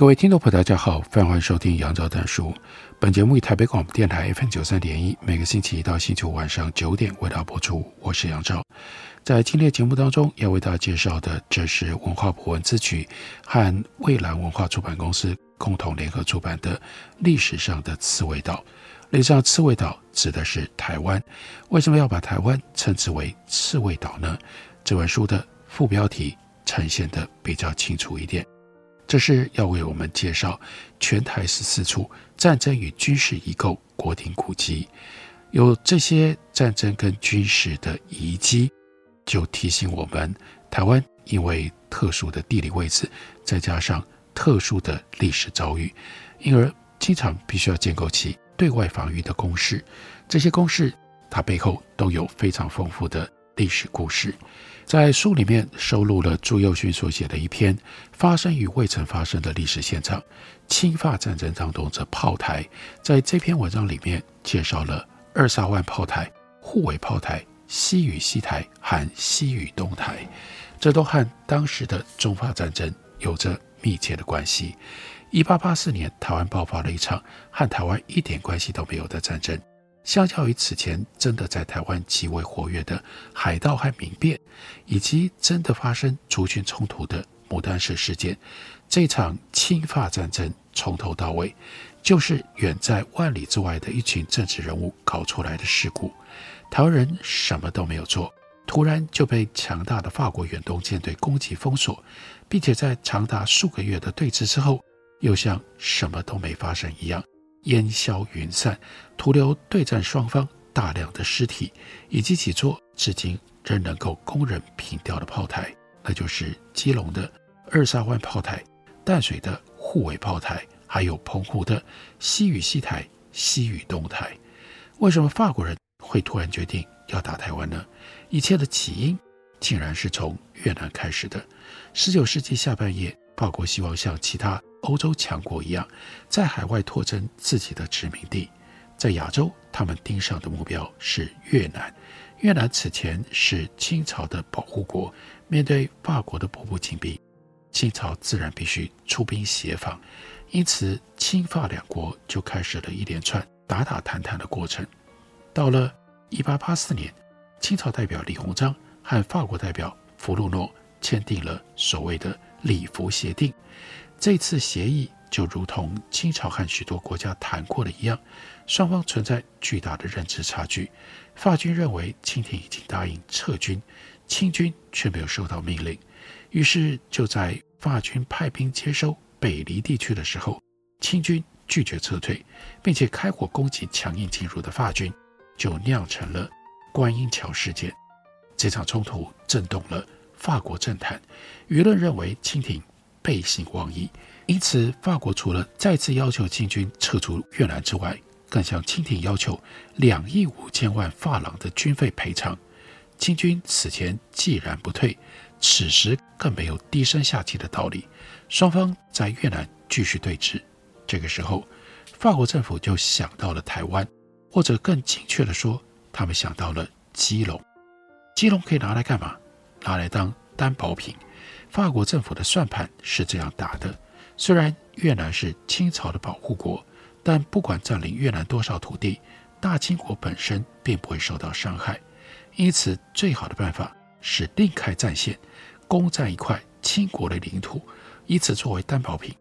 各位听众朋友，大家好，欢迎收听杨照谈书。本节目以台北广播电台 FM 九三点一，每个星期一到星期五晚上九点为大家播出。我是杨照。在今天的节目当中，要为大家介绍的，这是文化部文资局和蔚蓝文化出版公司共同联合出版的《历史上的刺猬岛》。历史上刺猬岛指的是台湾。为什么要把台湾称之为刺猬岛呢？这本书的副标题呈现的比较清楚一点。这是要为我们介绍全台十四处战争与军事遗构国定古迹，有这些战争跟军事的遗迹，就提醒我们，台湾因为特殊的地理位置，再加上特殊的历史遭遇，因而经常必须要建构起对外防御的工事。这些工事，它背后都有非常丰富的历史故事。在书里面收录了朱宥勋所写的一篇发生与未曾发生的历史现场——清法战争当中的炮台。在这篇文章里面，介绍了二沙湾炮台、沪尾炮台、西屿西台和西屿东台，这都和当时的中法战争有着密切的关系。一八八四年，台湾爆发了一场和台湾一点关系都没有的战争。相较于此前真的在台湾极为活跃的海盗和民变，以及真的发生族群冲突的牡丹社事件，这场侵法战争从头到尾就是远在万里之外的一群政治人物搞出来的事故。台湾人什么都没有做，突然就被强大的法国远东舰队攻击封锁，并且在长达数个月的对峙之后，又像什么都没发生一样。烟消云散，徒留对战双方大量的尸体，以及几座至今仍能够供人凭吊的炮台，那就是基隆的二沙湾炮台、淡水的护尾炮台，还有澎湖的西屿西台、西屿东台。为什么法国人会突然决定要打台湾呢？一切的起因竟然是从越南开始的。十九世纪下半叶，法国希望像其他欧洲强国一样，在海外拓展自己的殖民地。在亚洲，他们盯上的目标是越南。越南此前是清朝的保护国，面对法国的步步紧逼，清朝自然必须出兵协防。因此，清法两国就开始了一连串打打谈谈的过程。到了一八八四年，清朝代表李鸿章和法国代表福禄诺签订了所谓的礼服协定。这次协议就如同清朝和许多国家谈过的一样，双方存在巨大的认知差距。法军认为清廷已经答应撤军，清军却没有收到命令。于是就在法军派兵接收北黎地区的时候，清军拒绝撤退，并且开火攻击强硬进入的法军，就酿成了观音桥事件。这场冲突震动了法国政坛，舆论认为清廷。背信忘义，因此法国除了再次要求清军撤出越南之外，更向清廷要求两亿五千万法郎的军费赔偿。清军此前既然不退，此时更没有低声下气的道理。双方在越南继续对峙。这个时候，法国政府就想到了台湾，或者更精确地说，他们想到了基隆。基隆可以拿来干嘛？拿来当担保品。法国政府的算盘是这样打的：虽然越南是清朝的保护国，但不管占领越南多少土地，大清国本身并不会受到伤害。因此，最好的办法是另开战线，攻占一块清国的领土，以此作为担保品。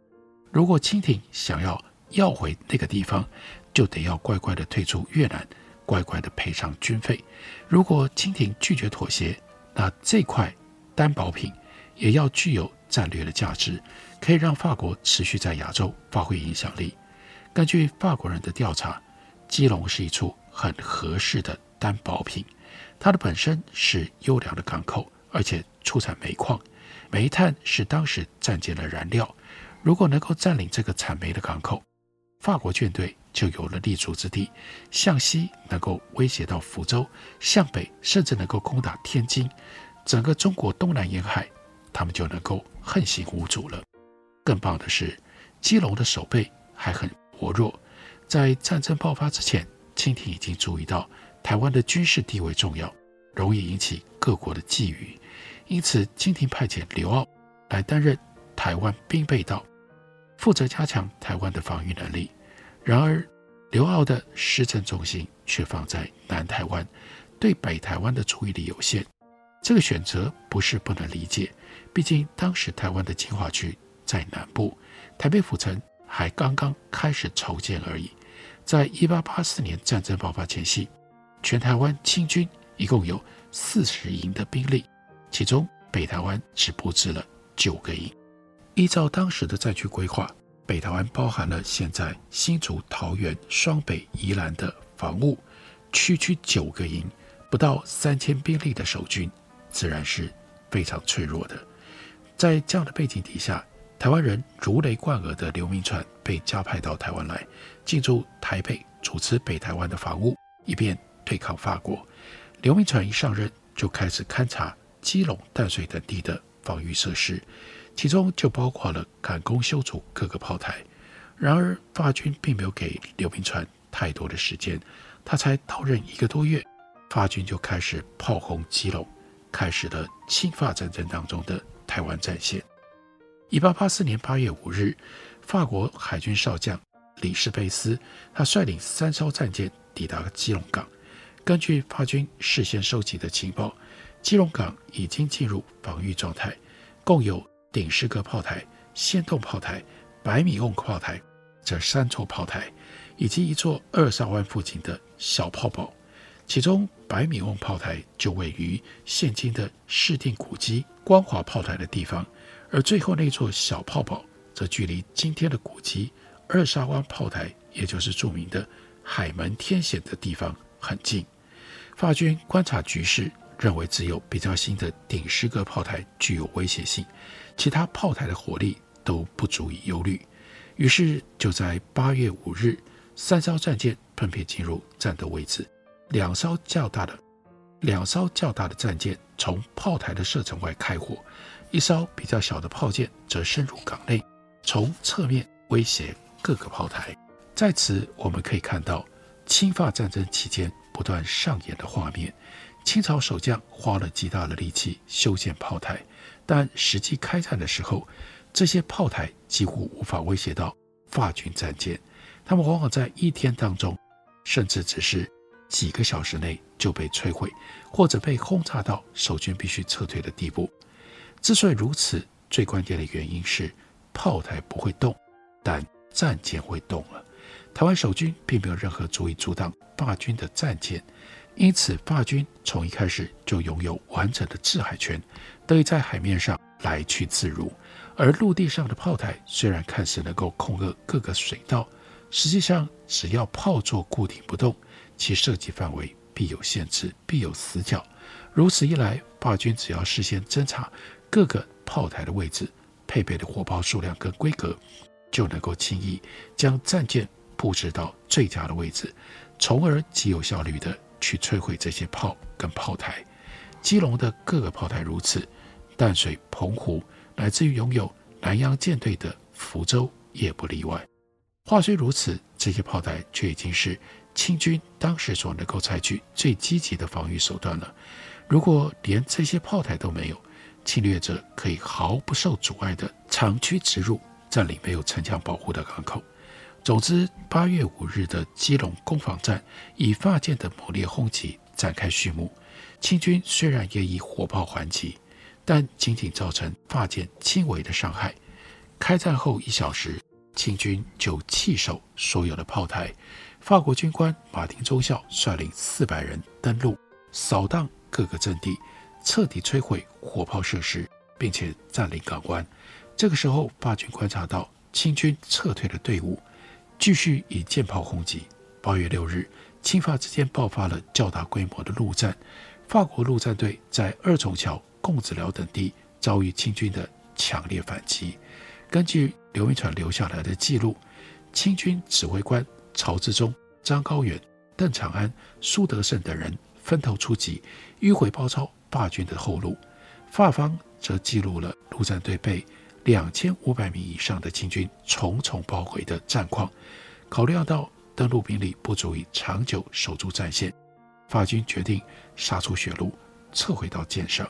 如果清廷想要要回那个地方，就得要乖乖地退出越南，乖乖地赔偿军费。如果清廷拒绝妥协，那这块担保品。也要具有战略的价值，可以让法国持续在亚洲发挥影响力。根据法国人的调查，基隆是一处很合适的担保品。它的本身是优良的港口，而且出产煤矿。煤炭是当时战舰的燃料。如果能够占领这个产煤的港口，法国舰队就有了立足之地。向西能够威胁到福州，向北甚至能够攻打天津，整个中国东南沿海，他们就能够横行无阻了。更棒的是，基隆的守备还很薄弱。在战争爆发之前，清廷已经注意到台湾的军事地位重要，容易引起各国的觊觎，因此清廷派遣刘遨来担任台湾兵备道，负责加强台湾的防御能力。然而，刘遨的施政重心却放在南台湾，对北台湾的注意力有限。这个选择不是不能理解，毕竟当时台湾的精华区在南部，台北府城还刚刚开始筹建而已。在一八八四年战争爆发前夕，全台湾清军一共有四十营的兵力，其中北台湾只布置了九个营。依照当时的战区规划，北台湾包含了现在新竹、桃园、双北、宜兰的防务，区区九个营，不到三千兵力的守军，自然是非常脆弱的。在这样的背景底下，台湾人如雷贯耳的刘铭传被加派到台湾来。进驻台北，主持北台湾的防务，以便对抗法国。刘铭传一上任，就开始勘察基隆、淡水等地的防御设施，其中就包括了赶工修筑各个炮台。然而，法军并没有给刘铭传太多的时间，他才到任一个多月，法军就开始炮轰基隆，开始了侵法战争当中的台湾战线。一八八四年八月五日，法国海军少将。李士贝斯，他率领三艘战舰抵达基隆港。根据法军事先收集的情报，基隆港已经进入防御状态，共有顶式各炮台、仙洞炮台、百米瓮炮台这三座炮台，以及一座二沙湾附近的小炮堡。其中，百米瓮炮台就位于现今的市定古迹光华炮台的地方，而最后那座小炮堡则距离今天的古迹。二沙湾炮台，也就是著名的海门天险的地方，很近。法军观察局势，认为只有比较新的顶式各炮台具有威胁性，其他炮台的火力都不足以忧虑。于是就在八月五日，三艘战舰分别进入战斗位置，两艘较大的两艘较大的战舰从炮台的射程外开火，一艘比较小的炮舰则深入港内，从侧面威胁。各个炮台，在此我们可以看到侵法战争期间不断上演的画面。清朝守将花了极大的力气修建炮台，但实际开战的时候，这些炮台几乎无法威胁到法军战舰。他们往往在一天当中，甚至只是几个小时内就被摧毁，或者被轰炸到守军必须撤退的地步。之所以如此，最关键的原因是炮台不会动，但战舰会动了，台湾守军并没有任何足以阻挡法军的战舰，因此法军从一开始就拥有完整的制海权，得以在海面上来去自如。而陆地上的炮台虽然看似能够控扼各个水道，实际上只要炮座固定不动，其射击范围必有限制，必有死角。如此一来，法军只要事先侦查各个炮台的位置、配备的火炮数量跟规格。就能够轻易将战舰布置到最佳的位置，从而极有效率地去摧毁这些炮跟炮台。基隆的各个炮台如此，淡水、澎湖，乃至于拥有南洋舰队的福州也不例外。话虽如此，这些炮台却已经是清军当时所能够采取最积极的防御手段了。如果连这些炮台都没有，侵略者可以毫不受阻碍地长驱直入。占领没有城墙保护的港口。总之，八月五日的基隆攻防战以法舰的猛烈轰击展开序幕。清军虽然也以火炮还击，但仅仅造成法舰轻微的伤害。开战后一小时，清军就弃守所有的炮台。法国军官马丁中校率领四百人登陆，扫荡各个阵地，彻底摧毁火炮设施，并且占领港湾。这个时候，法军观察到清军撤退的队伍，继续以舰炮轰击。八月六日，清法之间爆发了较大规模的陆战。法国陆战队在二重桥贡子寮等地遭遇清军的强烈反击。根据刘铭传留下来的记录，清军指挥官曹志忠、张高远、邓长安、苏德胜等人分头出击，迂回包抄法军的后路。法方则记录了陆战队被两千五百名以上的清军重重包围的战况。考虑到登陆兵力不足以长久守住战线，法军决定杀出血路，撤回到舰上。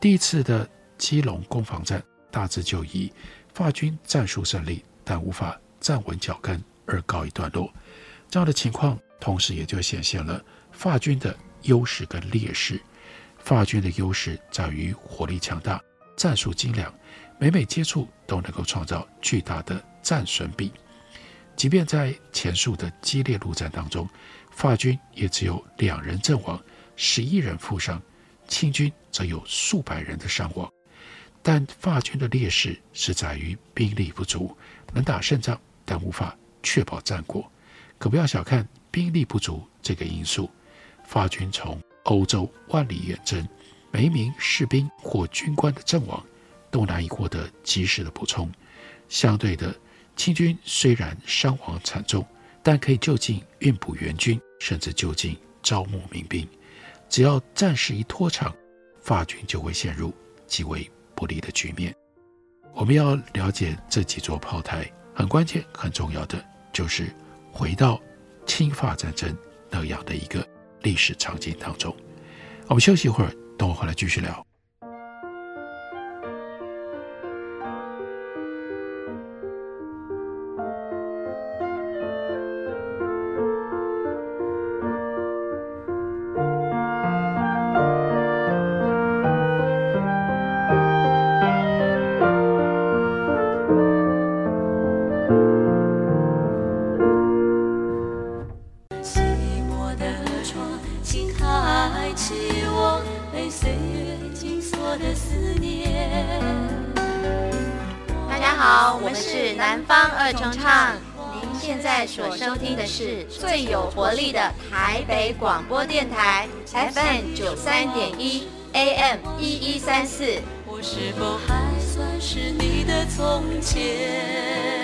第一次的基隆攻防战大致就以法军战术胜利，但无法站稳脚跟而告一段落。这样的情况，同时也就显现了法军的优势跟劣势。法军的优势在于火力强大、战术精良，每每接触都能够创造巨大的战损比。即便在前述的激烈陆战当中，法军也只有两人阵亡，十一人负伤；清军则有数百人的伤亡。但法军的劣势是在于兵力不足，能打胜仗，但无法确保战果。可不要小看兵力不足这个因素，法军从欧洲万里远征，每一名士兵或军官的阵亡都难以获得及时的补充。相对的，清军虽然伤亡惨重，但可以就近运补援军，甚至就近招募民兵。只要战事一拖长，法军就会陷入极为不利的局面。我们要了解这几座炮台，很关键、很重要的就是回到清法战争那样的一个。历史场景当中，我们休息一会儿，等我回来继续聊。北广播电台，FM 九三点一，AM 一一三四。我是否还算是你的从前？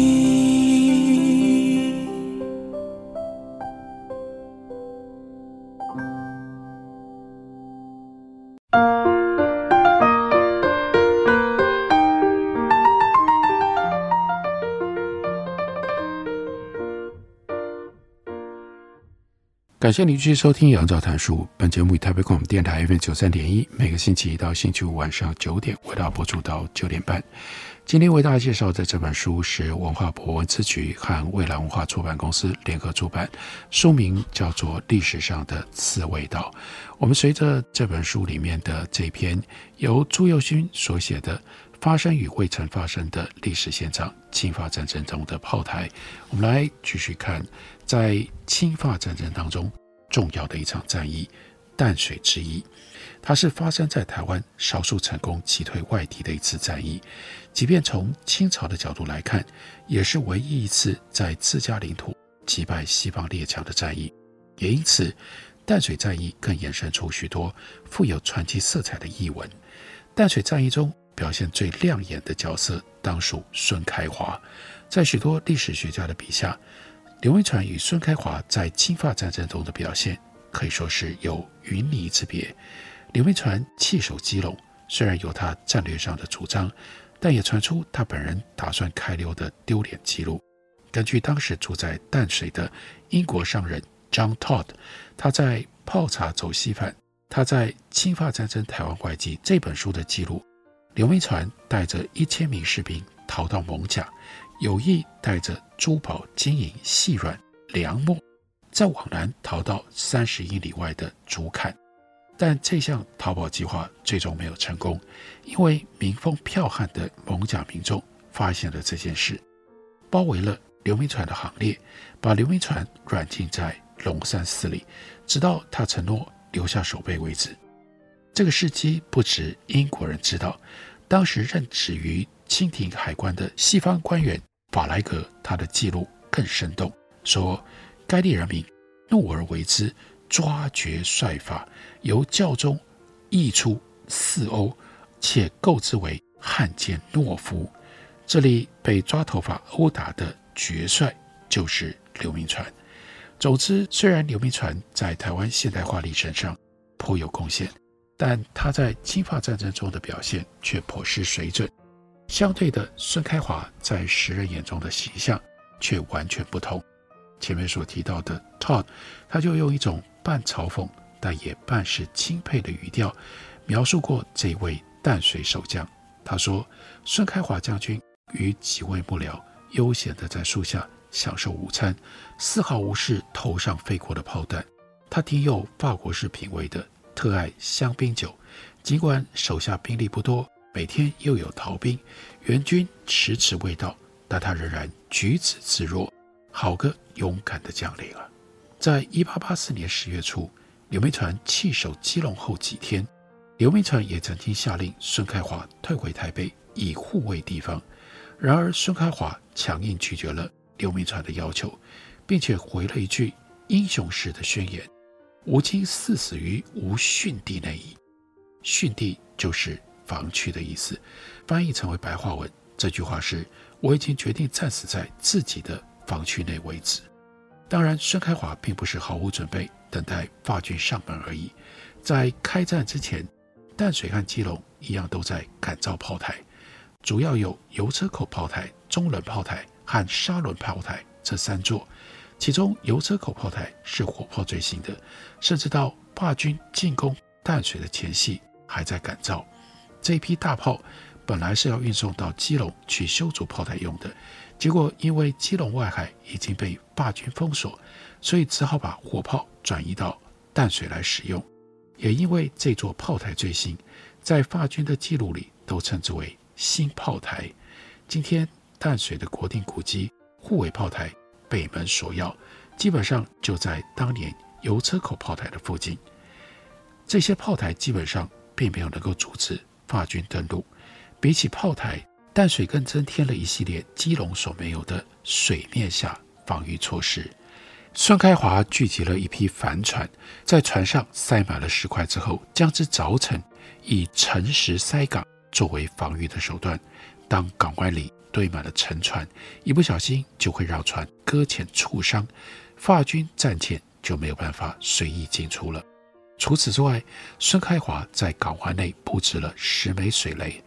感谢您继续收听《杨照谈书》。本节目以台北广播电台 FM 九三点一，每个星期一到星期五晚上九点为大家播出到九点半。今天为大家介绍的这本书是文化部文资局和未来文化出版公司联合出版，书名叫做《历史上的刺猬岛》。我们随着这本书里面的这篇由朱宥勋所写的《发生与未曾发生的历史现场：侵法战争中的炮台》，我们来继续看在侵法战争当中。重要的一场战役——淡水之役，它是发生在台湾少数成功击退外敌的一次战役。即便从清朝的角度来看，也是唯一一次在自家领土击败西方列强的战役。也因此，淡水战役更衍生出许多富有传奇色彩的译文。淡水战役中表现最亮眼的角色，当属孙开华。在许多历史学家的笔下，刘铭传与孙开华在清法战争中的表现可以说是有云泥之别。刘铭传弃守基隆，虽然有他战略上的主张，但也传出他本人打算开溜的丢脸记录。根据当时住在淡水的英国商人 John Todd，他在《泡茶走稀饭》，他在《清法战争台湾外记》这本书的记录，刘铭传带着一千名士兵逃到艋舺。有意带着珠宝、金银、细软、粮墨，再往南逃到三十英里外的竹坎。但这项逃跑计划最终没有成功，因为民风剽悍的艋舺民众发现了这件事，包围了刘铭传的行列，把刘铭传软禁在龙山寺里，直到他承诺留下守备为止。这个事迹不止英国人知道，当时任职于清廷海关的西方官员法莱格，他的记录更生动，说该地人民怒而为之。抓绝帅法，由教中译出四欧，且构之为汉奸懦夫。这里被抓头发殴打的绝帅就是刘铭传。总之，虽然刘铭传在台湾现代化历程上颇有贡献，但他在清法战争中的表现却颇失水准。相对的，孙开华在时人眼中的形象却完全不同。前面所提到的 Todd，他就用一种半嘲讽，但也半是钦佩的语调，描述过这位淡水守将。他说：“孙开华将军与几位幕僚悠闲地在树下享受午餐，丝毫无视头上飞过的炮弹。他挺有法国式品味的，特爱香槟酒。尽管手下兵力不多，每天又有逃兵，援军迟迟未到，但他仍然举止自若，好个勇敢的将领啊！”在一八八四年十月初，刘铭传弃守基隆后几天，刘铭传也曾经下令孙开华退回台北，以护卫地方。然而，孙开华强硬拒绝了刘铭传的要求，并且回了一句英雄式的宣言：“吴清四死于吾训地内矣。”训地就是防区的意思，翻译成为白话文，这句话是：“我已经决定战死在自己的防区内为止。”当然，孙开华并不是毫无准备等待法军上门而已。在开战之前，淡水和基隆一样都在改造炮台，主要有油车口炮台、中轮炮台和砂轮炮台这三座。其中，油车口炮台是火炮最新的，甚至到法军进攻淡水的前夕还在改造。这批大炮本来是要运送到基隆去修筑炮台用的。结果，因为基隆外海已经被法军封锁，所以只好把火炮转移到淡水来使用。也因为这座炮台最新，在法军的记录里都称之为新炮台。今天淡水的国定古迹护卫炮台北门锁要，基本上就在当年油车口炮台的附近。这些炮台基本上并没有能够阻止法军登陆，比起炮台。淡水更增添了一系列基隆所没有的水面下防御措施。孙开华聚集了一批帆船，在船上塞满了石块之后，将之凿成，以沉石塞港作为防御的手段。当港湾里堆满了沉船，一不小心就会让船搁浅触伤，法军战舰就没有办法随意进出了。除此之外，孙开华在港湾内布置了十枚水雷，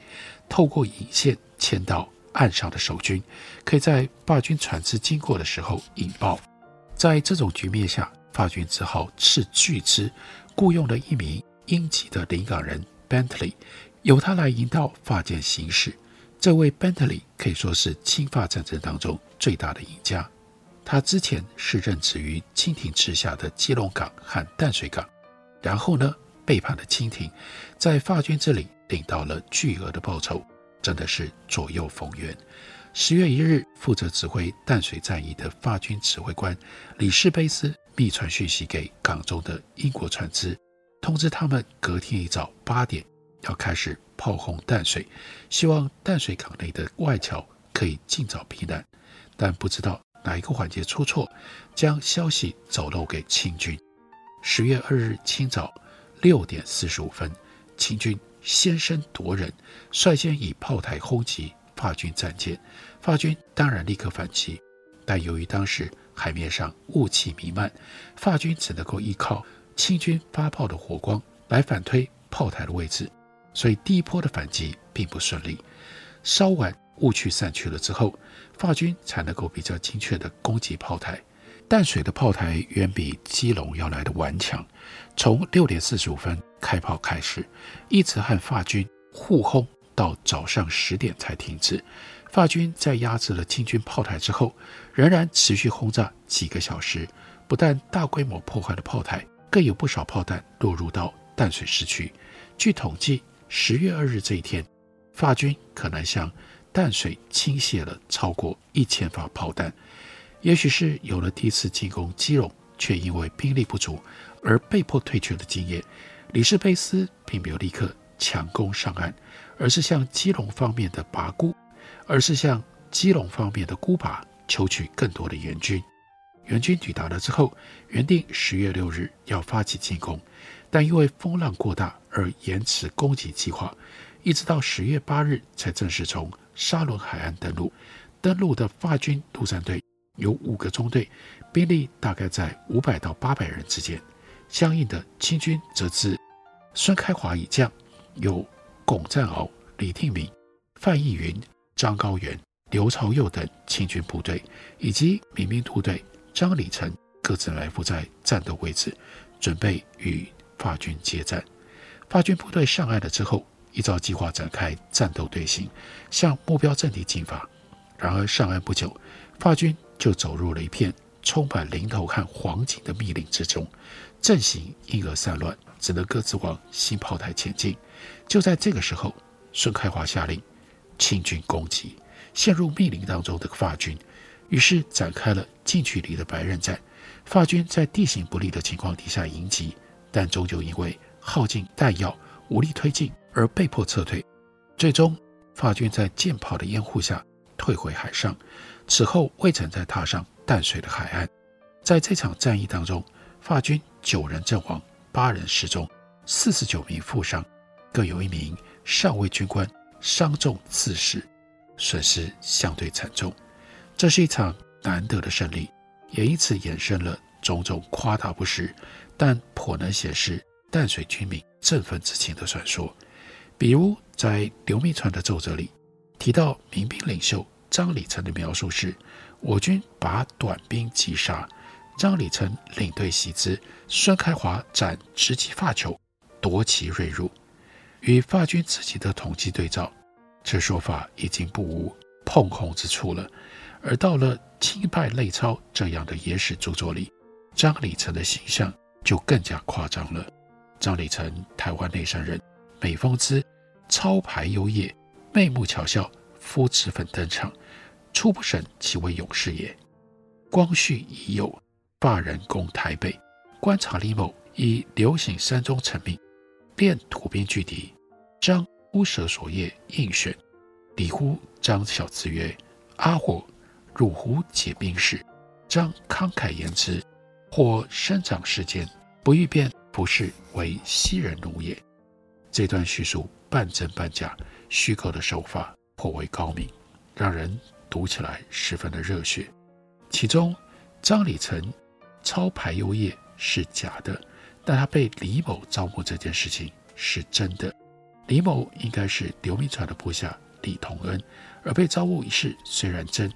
透过引线。牵到岸上的守军，可以在法军船只经过的时候引爆。在这种局面下，法军只好斥巨资雇佣了一名英籍的临港人 Bentley，由他来引导法舰行驶。这位 Bentley 可以说是清法战争当中最大的赢家。他之前是任职于清廷治下的基隆港和淡水港，然后呢背叛了清廷，在法军这里领到了巨额的报酬。真的是左右逢源。十月一日，负责指挥淡水战役的法军指挥官李士卑斯密传讯息给港中的英国船只，通知他们隔天一早八点要开始炮轰淡水，希望淡水港内的外侨可以尽早避难。但不知道哪一个环节出错，将消息走漏给清军。十月二日清早六点四十五分，清军。先声夺人，率先以炮台轰击法军战舰。法军当然立刻反击，但由于当时海面上雾气弥漫，法军只能够依靠清军发炮的火光来反推炮台的位置，所以第一波的反击并不顺利。稍晚雾气散去了之后，法军才能够比较精确地攻击炮台。淡水的炮台远比基隆要来的顽强，从六点四十五分。开炮开始，一直和法军互轰到早上十点才停止。法军在压制了清军炮台之后，仍然持续轰炸几个小时。不但大规模破坏了炮台，更有不少炮弹落入到淡水市区。据统计，十月二日这一天，法军可能向淡水倾泻了超过一千发炮弹。也许是有了第一次进攻基隆，却因为兵力不足而被迫退却的经验，李士贝斯并没有立刻强攻上岸，而是向基隆方面的拔孤，而是向基隆方面的孤拔求取更多的援军。援军抵达了之后，原定十月六日要发起进攻，但因为风浪过大而延迟攻击计划，一直到十月八日才正式从沙伦海岸登陆。登陆的法军陆战队有五个中队，兵力大概在五百到八百人之间。相应的，清军则自孙开华以将，有龚赞敖、李定明、范逸云、张高原、刘朝佑等清军部队，以及民兵部队。张礼成各自埋伏在战斗位置，准备与法军接战。法军部队上岸了之后，依照计划展开战斗队形，向目标阵地进发。然而上岸不久，法军就走入了一片充满零头和黄金的密林之中，阵型因而散乱，只能各自往新炮台前进。就在这个时候，孙开华下令清军攻击，陷入密林当中的法军。于是展开了近距离的白刃战，法军在地形不利的情况底下迎击，但终究因为耗尽弹药无力推进而被迫撤退。最终，法军在舰炮的掩护下退回海上，此后未曾再踏上淡水的海岸。在这场战役当中，法军九人阵亡，八人失踪，四十九名负伤，更有一名上尉军官伤重自死，损失相对惨重。这是一场难得的胜利，也因此衍生了种种夸大不实，但颇能显示淡水军民振奋之情的传说。比如在刘铭传的奏折里提到，民兵领袖张礼成的描述是：我军把短兵击杀，张礼成领队袭之，孙开华斩直击发酋，夺其锐入。与法军自己的统计对照，这说法已经不无碰红之处了。而到了《清派类钞》这样的野史著作里，张礼成的形象就更加夸张了。张礼成，台湾内山人，美风姿，操牌优业，眉目巧笑，肤脂粉登场，初不审其为勇士也。光绪已有，罢人攻台北，观察李某以刘醒山中成名，便土兵拒敌，张乌蛇所业应选，李呼张小子曰：阿火。汝胡解兵事，张慷慨言之，或生长时间，不欲变不是为昔人奴也。这段叙述半真半假，虚构的手法颇为高明，让人读起来十分的热血。其中张礼成操牌优业是假的，但他被李某招募这件事情是真的。李某应该是刘铭传的部下李同恩，而被招募一事虽然真。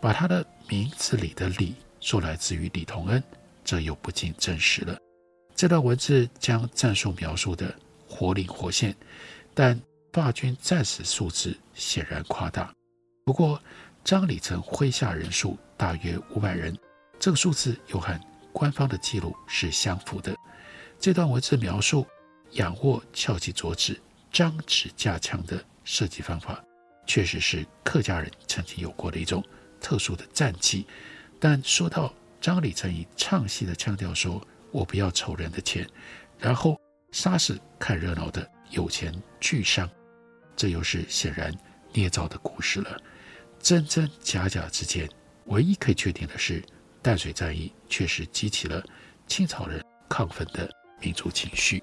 把他的名字里的“李”说来自于李同恩，这又不尽真实了。这段文字将战术描述得活灵活现，但法军战死数字显然夸大。不过张礼成麾下人数大约五百人，这个数字又和官方的记录是相符的。这段文字描述仰卧翘起左指，张指架枪的射击方法，确实是客家人曾经有过的一种。特殊的战绩，但说到张里成以唱戏的腔调说：“我不要仇人的钱，然后杀死看热闹的有钱巨商。”这又是显然捏造的故事了。真真假假之间，唯一可以确定的是，淡水战役确实激起了清朝人亢奋的民族情绪。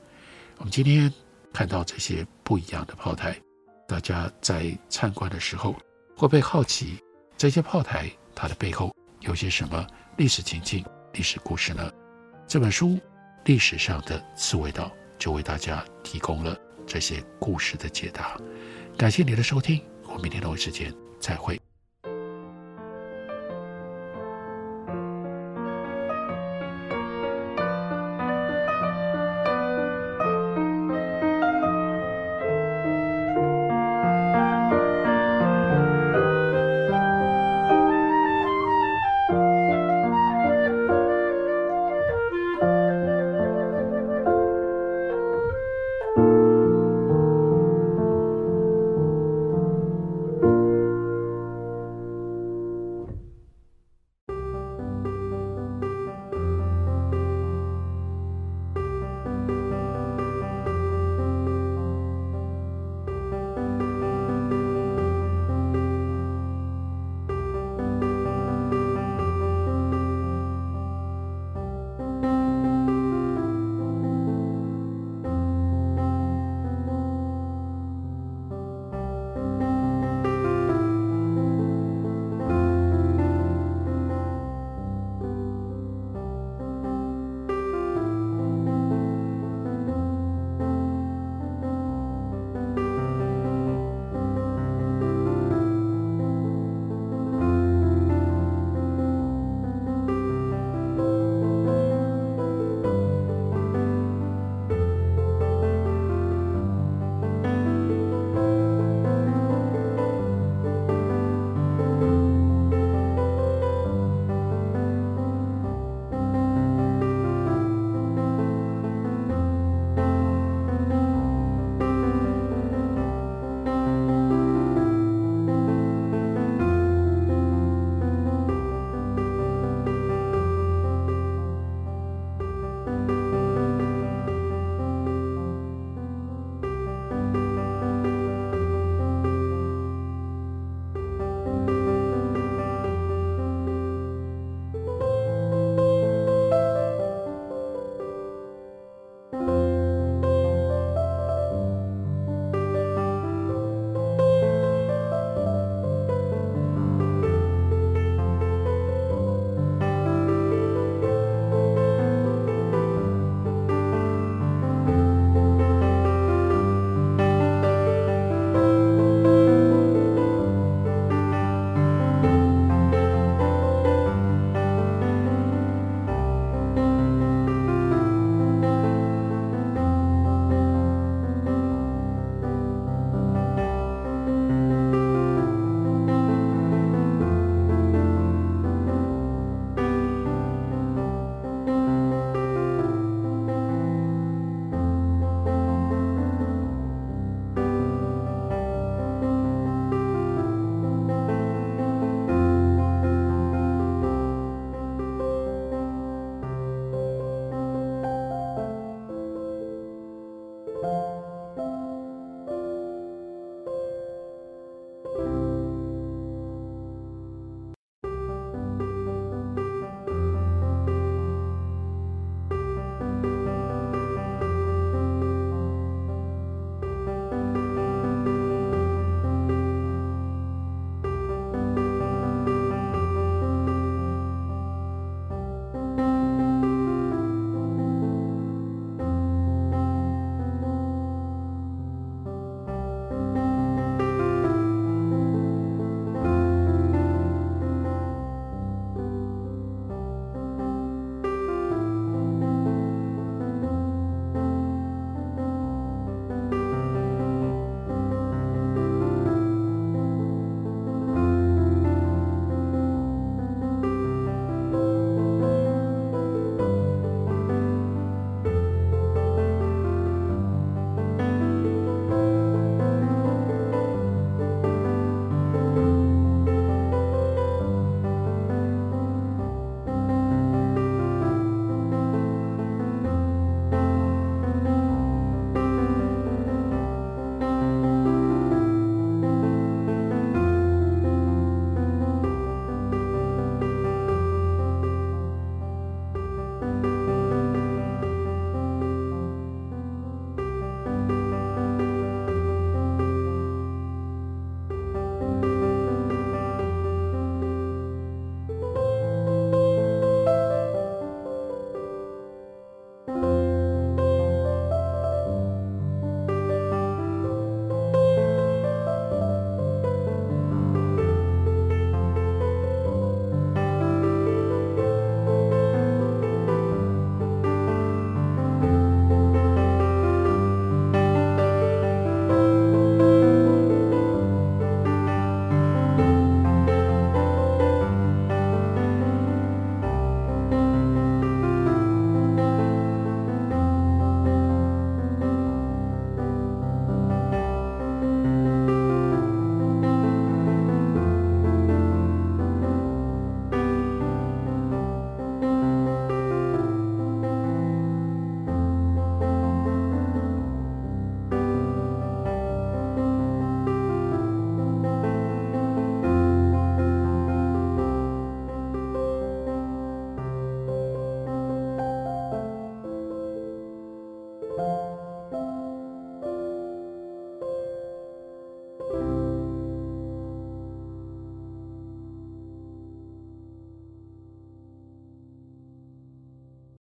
我们今天看到这些不一样的炮台，大家在参观的时候会不会好奇？这些炮台，它的背后有些什么历史情境、历史故事呢？这本书《历史上的刺猬岛》就为大家提供了这些故事的解答。感谢你的收听，我们明天同一时间再会。